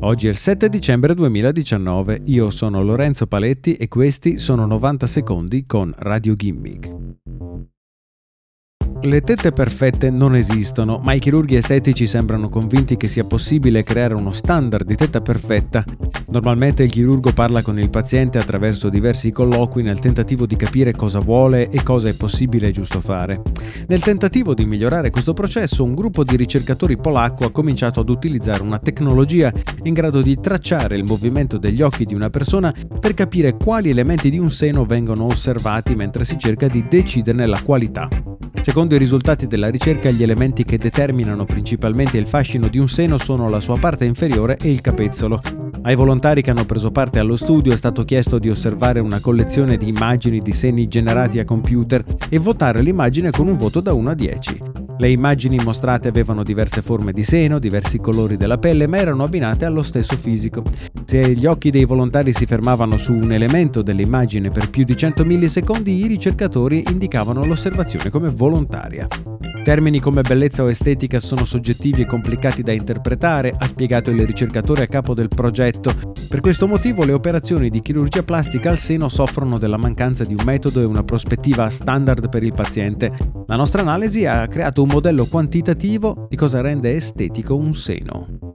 Oggi è il 7 dicembre 2019, io sono Lorenzo Paletti e questi sono 90 secondi con Radio Gimmick. Le tette perfette non esistono, ma i chirurghi estetici sembrano convinti che sia possibile creare uno standard di tetta perfetta. Normalmente il chirurgo parla con il paziente attraverso diversi colloqui nel tentativo di capire cosa vuole e cosa è possibile e giusto fare. Nel tentativo di migliorare questo processo, un gruppo di ricercatori polacco ha cominciato ad utilizzare una tecnologia in grado di tracciare il movimento degli occhi di una persona per capire quali elementi di un seno vengono osservati mentre si cerca di deciderne la qualità. Secondo i risultati della ricerca, gli elementi che determinano principalmente il fascino di un seno sono la sua parte inferiore e il capezzolo. Ai volontari che hanno preso parte allo studio è stato chiesto di osservare una collezione di immagini di seni generati a computer e votare l'immagine con un voto da 1 a 10. Le immagini mostrate avevano diverse forme di seno, diversi colori della pelle, ma erano abbinate allo stesso fisico. Se gli occhi dei volontari si fermavano su un elemento dell'immagine per più di 100 millisecondi, i ricercatori indicavano l'osservazione come volontaria. Termini come bellezza o estetica sono soggettivi e complicati da interpretare, ha spiegato il ricercatore a capo del progetto. Per questo motivo le operazioni di chirurgia plastica al seno soffrono della mancanza di un metodo e una prospettiva standard per il paziente. La nostra analisi ha creato un modello quantitativo di cosa rende estetico un seno.